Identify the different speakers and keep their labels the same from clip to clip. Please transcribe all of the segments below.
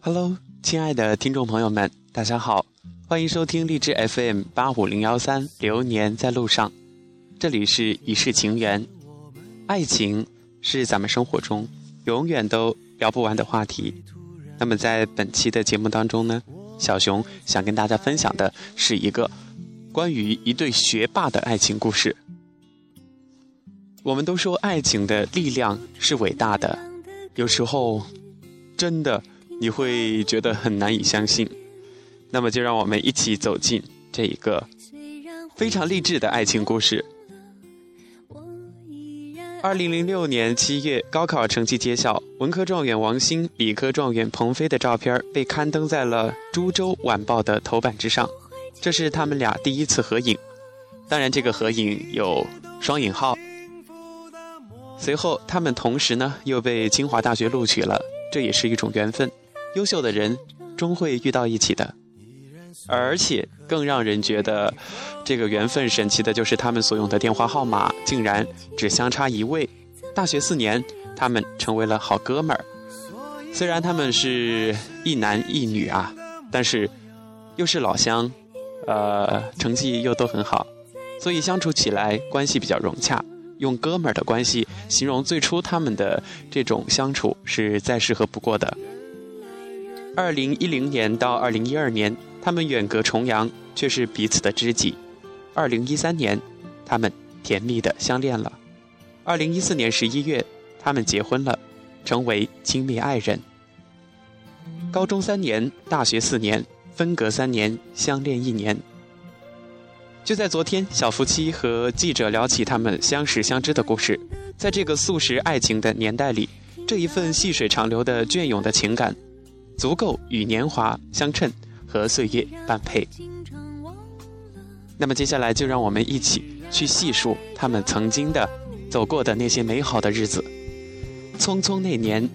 Speaker 1: Hello，亲爱的听众朋友们，大家好，欢迎收听荔枝 FM 八五零幺三《流年在路上》，这里是一世情缘。爱情是咱们生活中永远都聊不完的话题。那么在本期的节目当中呢，小熊想跟大家分享的是一个关于一对学霸的爱情故事。我们都说爱情的力量是伟大的，有时候真的。你会觉得很难以相信，那么就让我们一起走进这一个非常励志的爱情故事。二零零六年七月，高考成绩揭晓，文科状元王鑫、理科状元彭飞的照片被刊登在了《株洲晚报》的头版之上，这是他们俩第一次合影。当然，这个合影有双引号。随后，他们同时呢又被清华大学录取了，这也是一种缘分。优秀的人终会遇到一起的，而且更让人觉得这个缘分神奇的就是他们所用的电话号码竟然只相差一位。大学四年，他们成为了好哥们儿。虽然他们是一男一女啊，但是又是老乡，呃，成绩又都很好，所以相处起来关系比较融洽。用哥们儿的关系形容最初他们的这种相处是再适合不过的。二零一零年到二零一二年，他们远隔重洋，却是彼此的知己。二零一三年，他们甜蜜的相恋了。二零一四年十一月，他们结婚了，成为亲密爱人。高中三年，大学四年，分隔三年，相恋一年。就在昨天，小夫妻和记者聊起他们相识相知的故事。在这个速食爱情的年代里，这一份细水长流的隽永的情感。足够与年华相称，和岁月般配。那么接下来就让我们一起去细数他们曾经的走过的那些美好的日子。匆匆那年，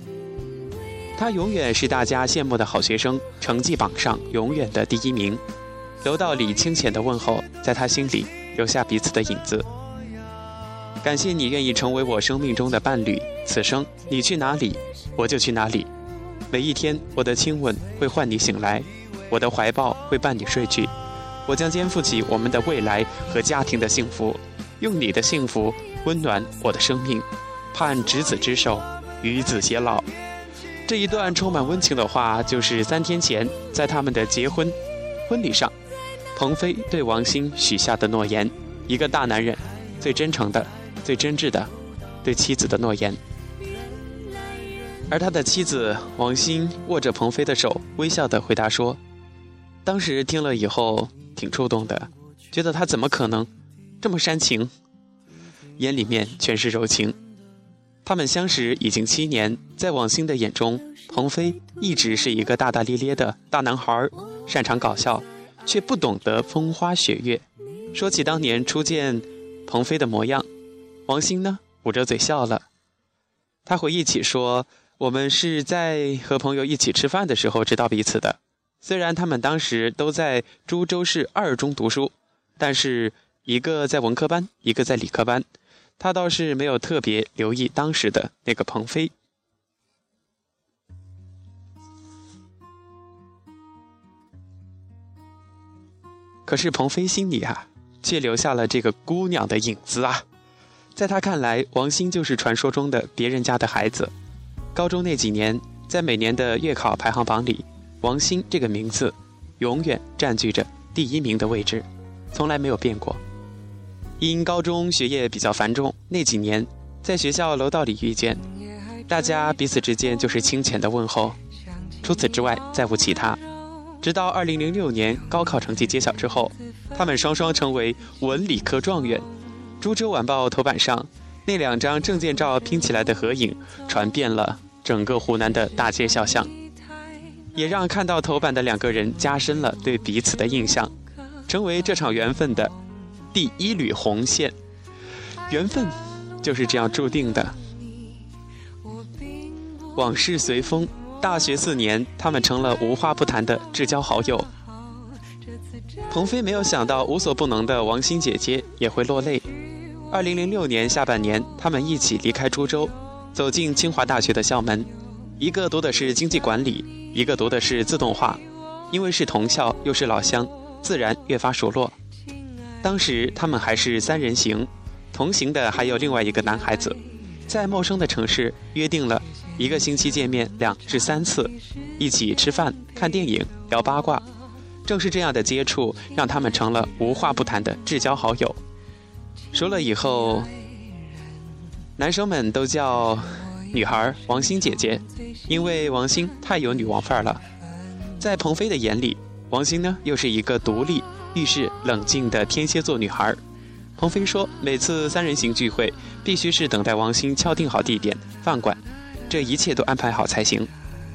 Speaker 1: 他永远是大家羡慕的好学生，成绩榜上永远的第一名。楼道里清浅的问候，在他心里留下彼此的影子。感谢你愿意成为我生命中的伴侣，此生你去哪里，我就去哪里。每一天，我的亲吻会唤你醒来，我的怀抱会伴你睡去。我将肩负起我们的未来和家庭的幸福，用你的幸福温暖我的生命。盼执子之手，与子偕老。这一段充满温情的话，就是三天前在他们的结婚婚礼上，鹏飞对王鑫许下的诺言。一个大男人，最真诚的、最真挚的对妻子的诺言。而他的妻子王鑫握着鹏飞的手，微笑地回答说：“当时听了以后挺触动的，觉得他怎么可能这么煽情，眼里面全是柔情。他们相识已经七年，在王鑫的眼中，鹏飞一直是一个大大咧咧的大男孩，擅长搞笑，却不懂得风花雪月。说起当年初见鹏飞的模样，王鑫呢捂着嘴笑了。他回忆起说。”我们是在和朋友一起吃饭的时候知道彼此的。虽然他们当时都在株洲市二中读书，但是一个在文科班，一个在理科班。他倒是没有特别留意当时的那个鹏飞。可是鹏飞心里啊，却留下了这个姑娘的影子啊。在他看来，王鑫就是传说中的别人家的孩子。高中那几年，在每年的月考排行榜里，王鑫这个名字永远占据着第一名的位置，从来没有变过。因高中学业比较繁重，那几年在学校楼道里遇见，大家彼此之间就是清浅的问候，除此之外再无其他。直到2006年高考成绩揭晓之后，他们双双成为文理科状元，《株洲晚报》头版上。那两张证件照拼起来的合影，传遍了整个湖南的大街小巷，也让看到头版的两个人加深了对彼此的印象，成为这场缘分的第一缕红线。缘分就是这样注定的。往事随风，大学四年，他们成了无话不谈的至交好友。鹏飞没有想到，无所不能的王鑫姐姐也会落泪。二零零六年下半年，他们一起离开株洲，走进清华大学的校门。一个读的是经济管理，一个读的是自动化。因为是同校又是老乡，自然越发熟络。当时他们还是三人行，同行的还有另外一个男孩子，在陌生的城市约定了一个星期见面两至三次，一起吃饭、看电影、聊八卦。正是这样的接触，让他们成了无话不谈的至交好友。熟了以后，男生们都叫女孩王星姐姐，因为王星太有女王范儿了。在鹏飞的眼里，王星呢又是一个独立、遇事冷静的天蝎座女孩。鹏飞说，每次三人行聚会，必须是等待王星敲定好地点、饭馆，这一切都安排好才行。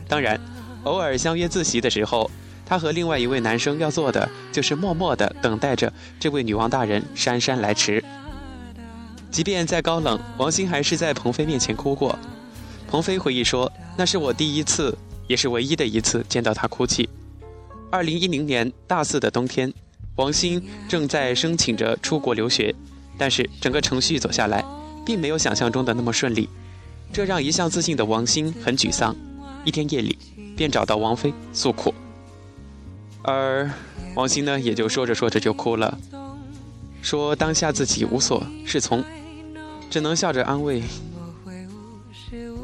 Speaker 1: 当然，偶尔相约自习的时候，他和另外一位男生要做的就是默默地等待着这位女王大人姗姗来迟。即便再高冷，王星还是在鹏飞面前哭过。鹏飞回忆说：“那是我第一次。”也是唯一的一次见到他哭泣。二零一零年大四的冬天，王鑫正在申请着出国留学，但是整个程序走下来，并没有想象中的那么顺利，这让一向自信的王鑫很沮丧。一天夜里，便找到王菲诉苦，而王鑫呢，也就说着说着就哭了，说当下自己无所适从，只能笑着安慰，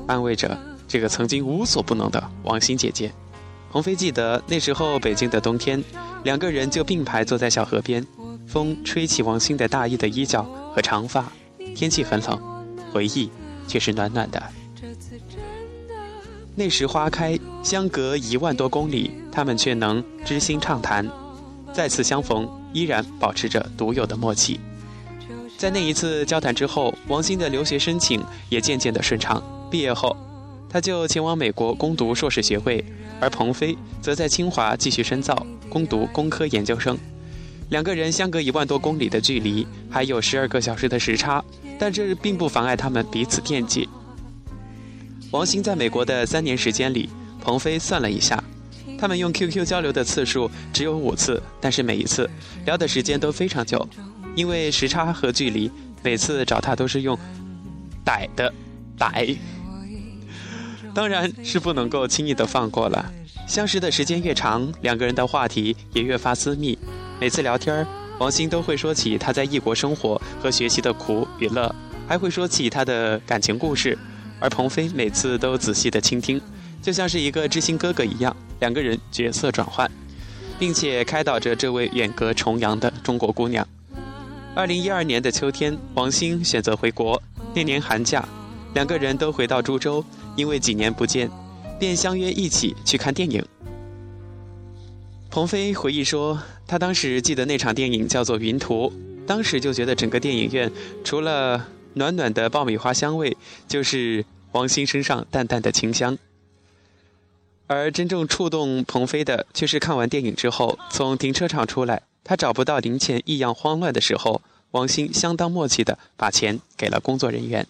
Speaker 1: 安慰着。这个曾经无所不能的王鑫姐姐，鸿飞记得那时候北京的冬天，两个人就并排坐在小河边，风吹起王鑫的大衣的衣角和长发，天气很冷，回忆却是暖暖的。那时花开，相隔一万多公里，他们却能知心畅谈，再次相逢依然保持着独有的默契。在那一次交谈之后，王鑫的留学申请也渐渐的顺畅，毕业后。他就前往美国攻读硕士学位，而鹏飞则在清华继续深造，攻读工科研究生。两个人相隔一万多公里的距离，还有十二个小时的时差，但这并不妨碍他们彼此惦记。王鑫在美国的三年时间里，鹏飞算了一下，他们用 QQ 交流的次数只有五次，但是每一次聊的时间都非常久，因为时差和距离，每次找他都是用“逮”的“逮”。当然是不能够轻易的放过了。相识的时间越长，两个人的话题也越发私密。每次聊天，王鑫都会说起他在异国生活和学习的苦与乐，还会说起他的感情故事。而鹏飞每次都仔细的倾听，就像是一个知心哥哥一样。两个人角色转换，并且开导着这位远隔重洋的中国姑娘。二零一二年的秋天，王鑫选择回国。那年寒假，两个人都回到株洲。因为几年不见，便相约一起去看电影。鹏飞回忆说，他当时记得那场电影叫做《云图》，当时就觉得整个电影院除了暖暖的爆米花香味，就是王鑫身上淡淡的清香。而真正触动鹏飞的，却是看完电影之后，从停车场出来，他找不到零钱，异样慌乱的时候，王鑫相当默契的把钱给了工作人员。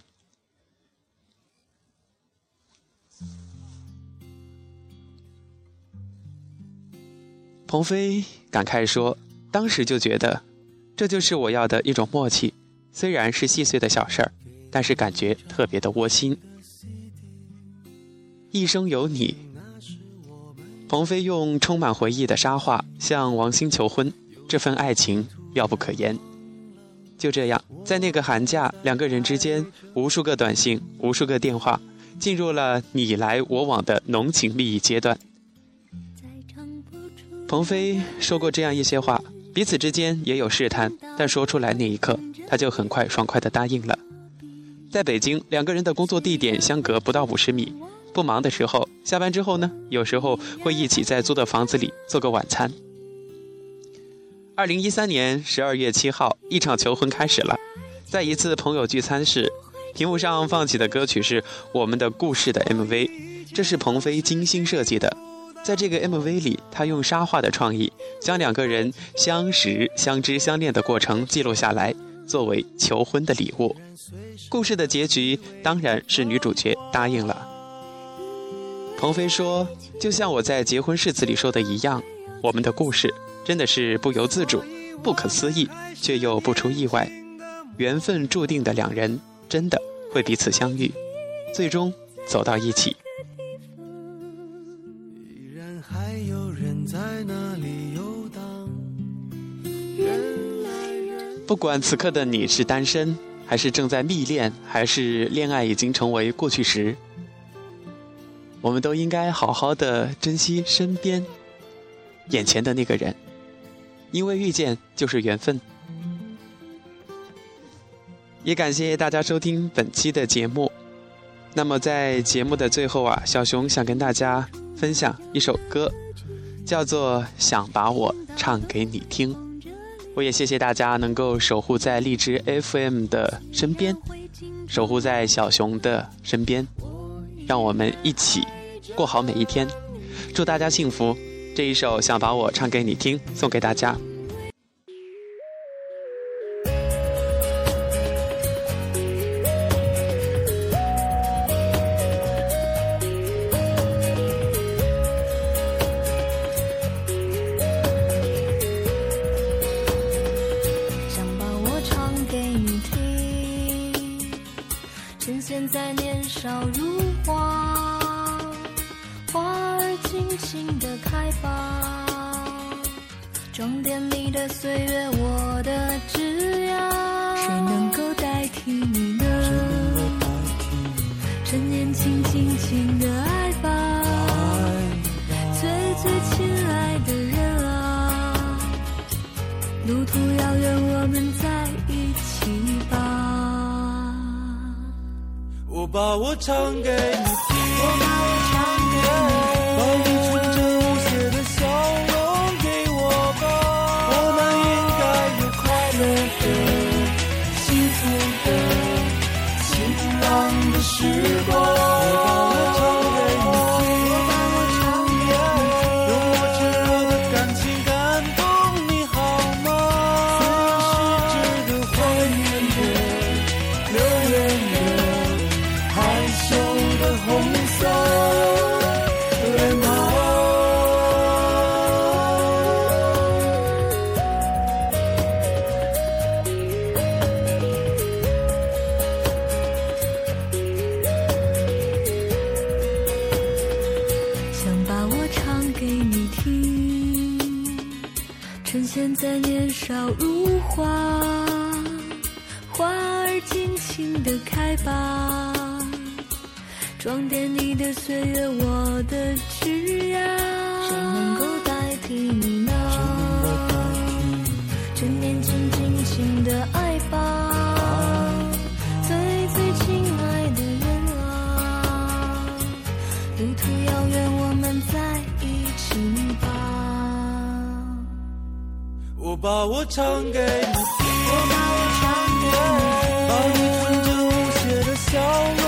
Speaker 1: 鹏飞感慨说：“当时就觉得，这就是我要的一种默契。虽然是细碎的小事儿，但是感觉特别的窝心。一生有你。”鹏飞用充满回忆的沙画向王鑫求婚，这份爱情妙不可言。就这样，在那个寒假，两个人之间无数个短信，无数个电话，进入了你来我往的浓情蜜意阶段。鹏飞说过这样一些话，彼此之间也有试探，但说出来那一刻，他就很快爽快地答应了。在北京，两个人的工作地点相隔不到五十米，不忙的时候，下班之后呢，有时候会一起在租的房子里做个晚餐。二零一三年十二月七号，一场求婚开始了，在一次朋友聚餐时，屏幕上放起的歌曲是《我们的故事》的 MV，这是鹏飞精心设计的。在这个 MV 里，他用沙画的创意，将两个人相识、相知、相恋的过程记录下来，作为求婚的礼物。故事的结局当然是女主角答应了。王菲说，就像我在结婚誓词里说的一样，我们的故事真的是不由自主，不可思议，却又不出意外，缘分注定的两人真的会彼此相遇，最终走到一起。不管此刻的你是单身，还是正在蜜恋，还是恋爱已经成为过去时。我们都应该好好的珍惜身边、眼前的那个人，因为遇见就是缘分。也感谢大家收听本期的节目。那么在节目的最后啊，小熊想跟大家分享一首歌，叫做《想把我唱给你听》。我也谢谢大家能够守护在荔枝 FM 的身边，守护在小熊的身边，让我们一起过好每一天。祝大家幸福！这一首《想把我唱给你听》送给大家。
Speaker 2: 把我
Speaker 3: 我
Speaker 2: 的
Speaker 3: 枝桠。谁能够代替你呢？趁年轻，尽情的爱吧，最最亲爱的人啊，路途遥远，我们在一起吧。
Speaker 2: 我把我唱给你听，
Speaker 3: 我把我唱给你，
Speaker 2: 把你纯真无邪的笑容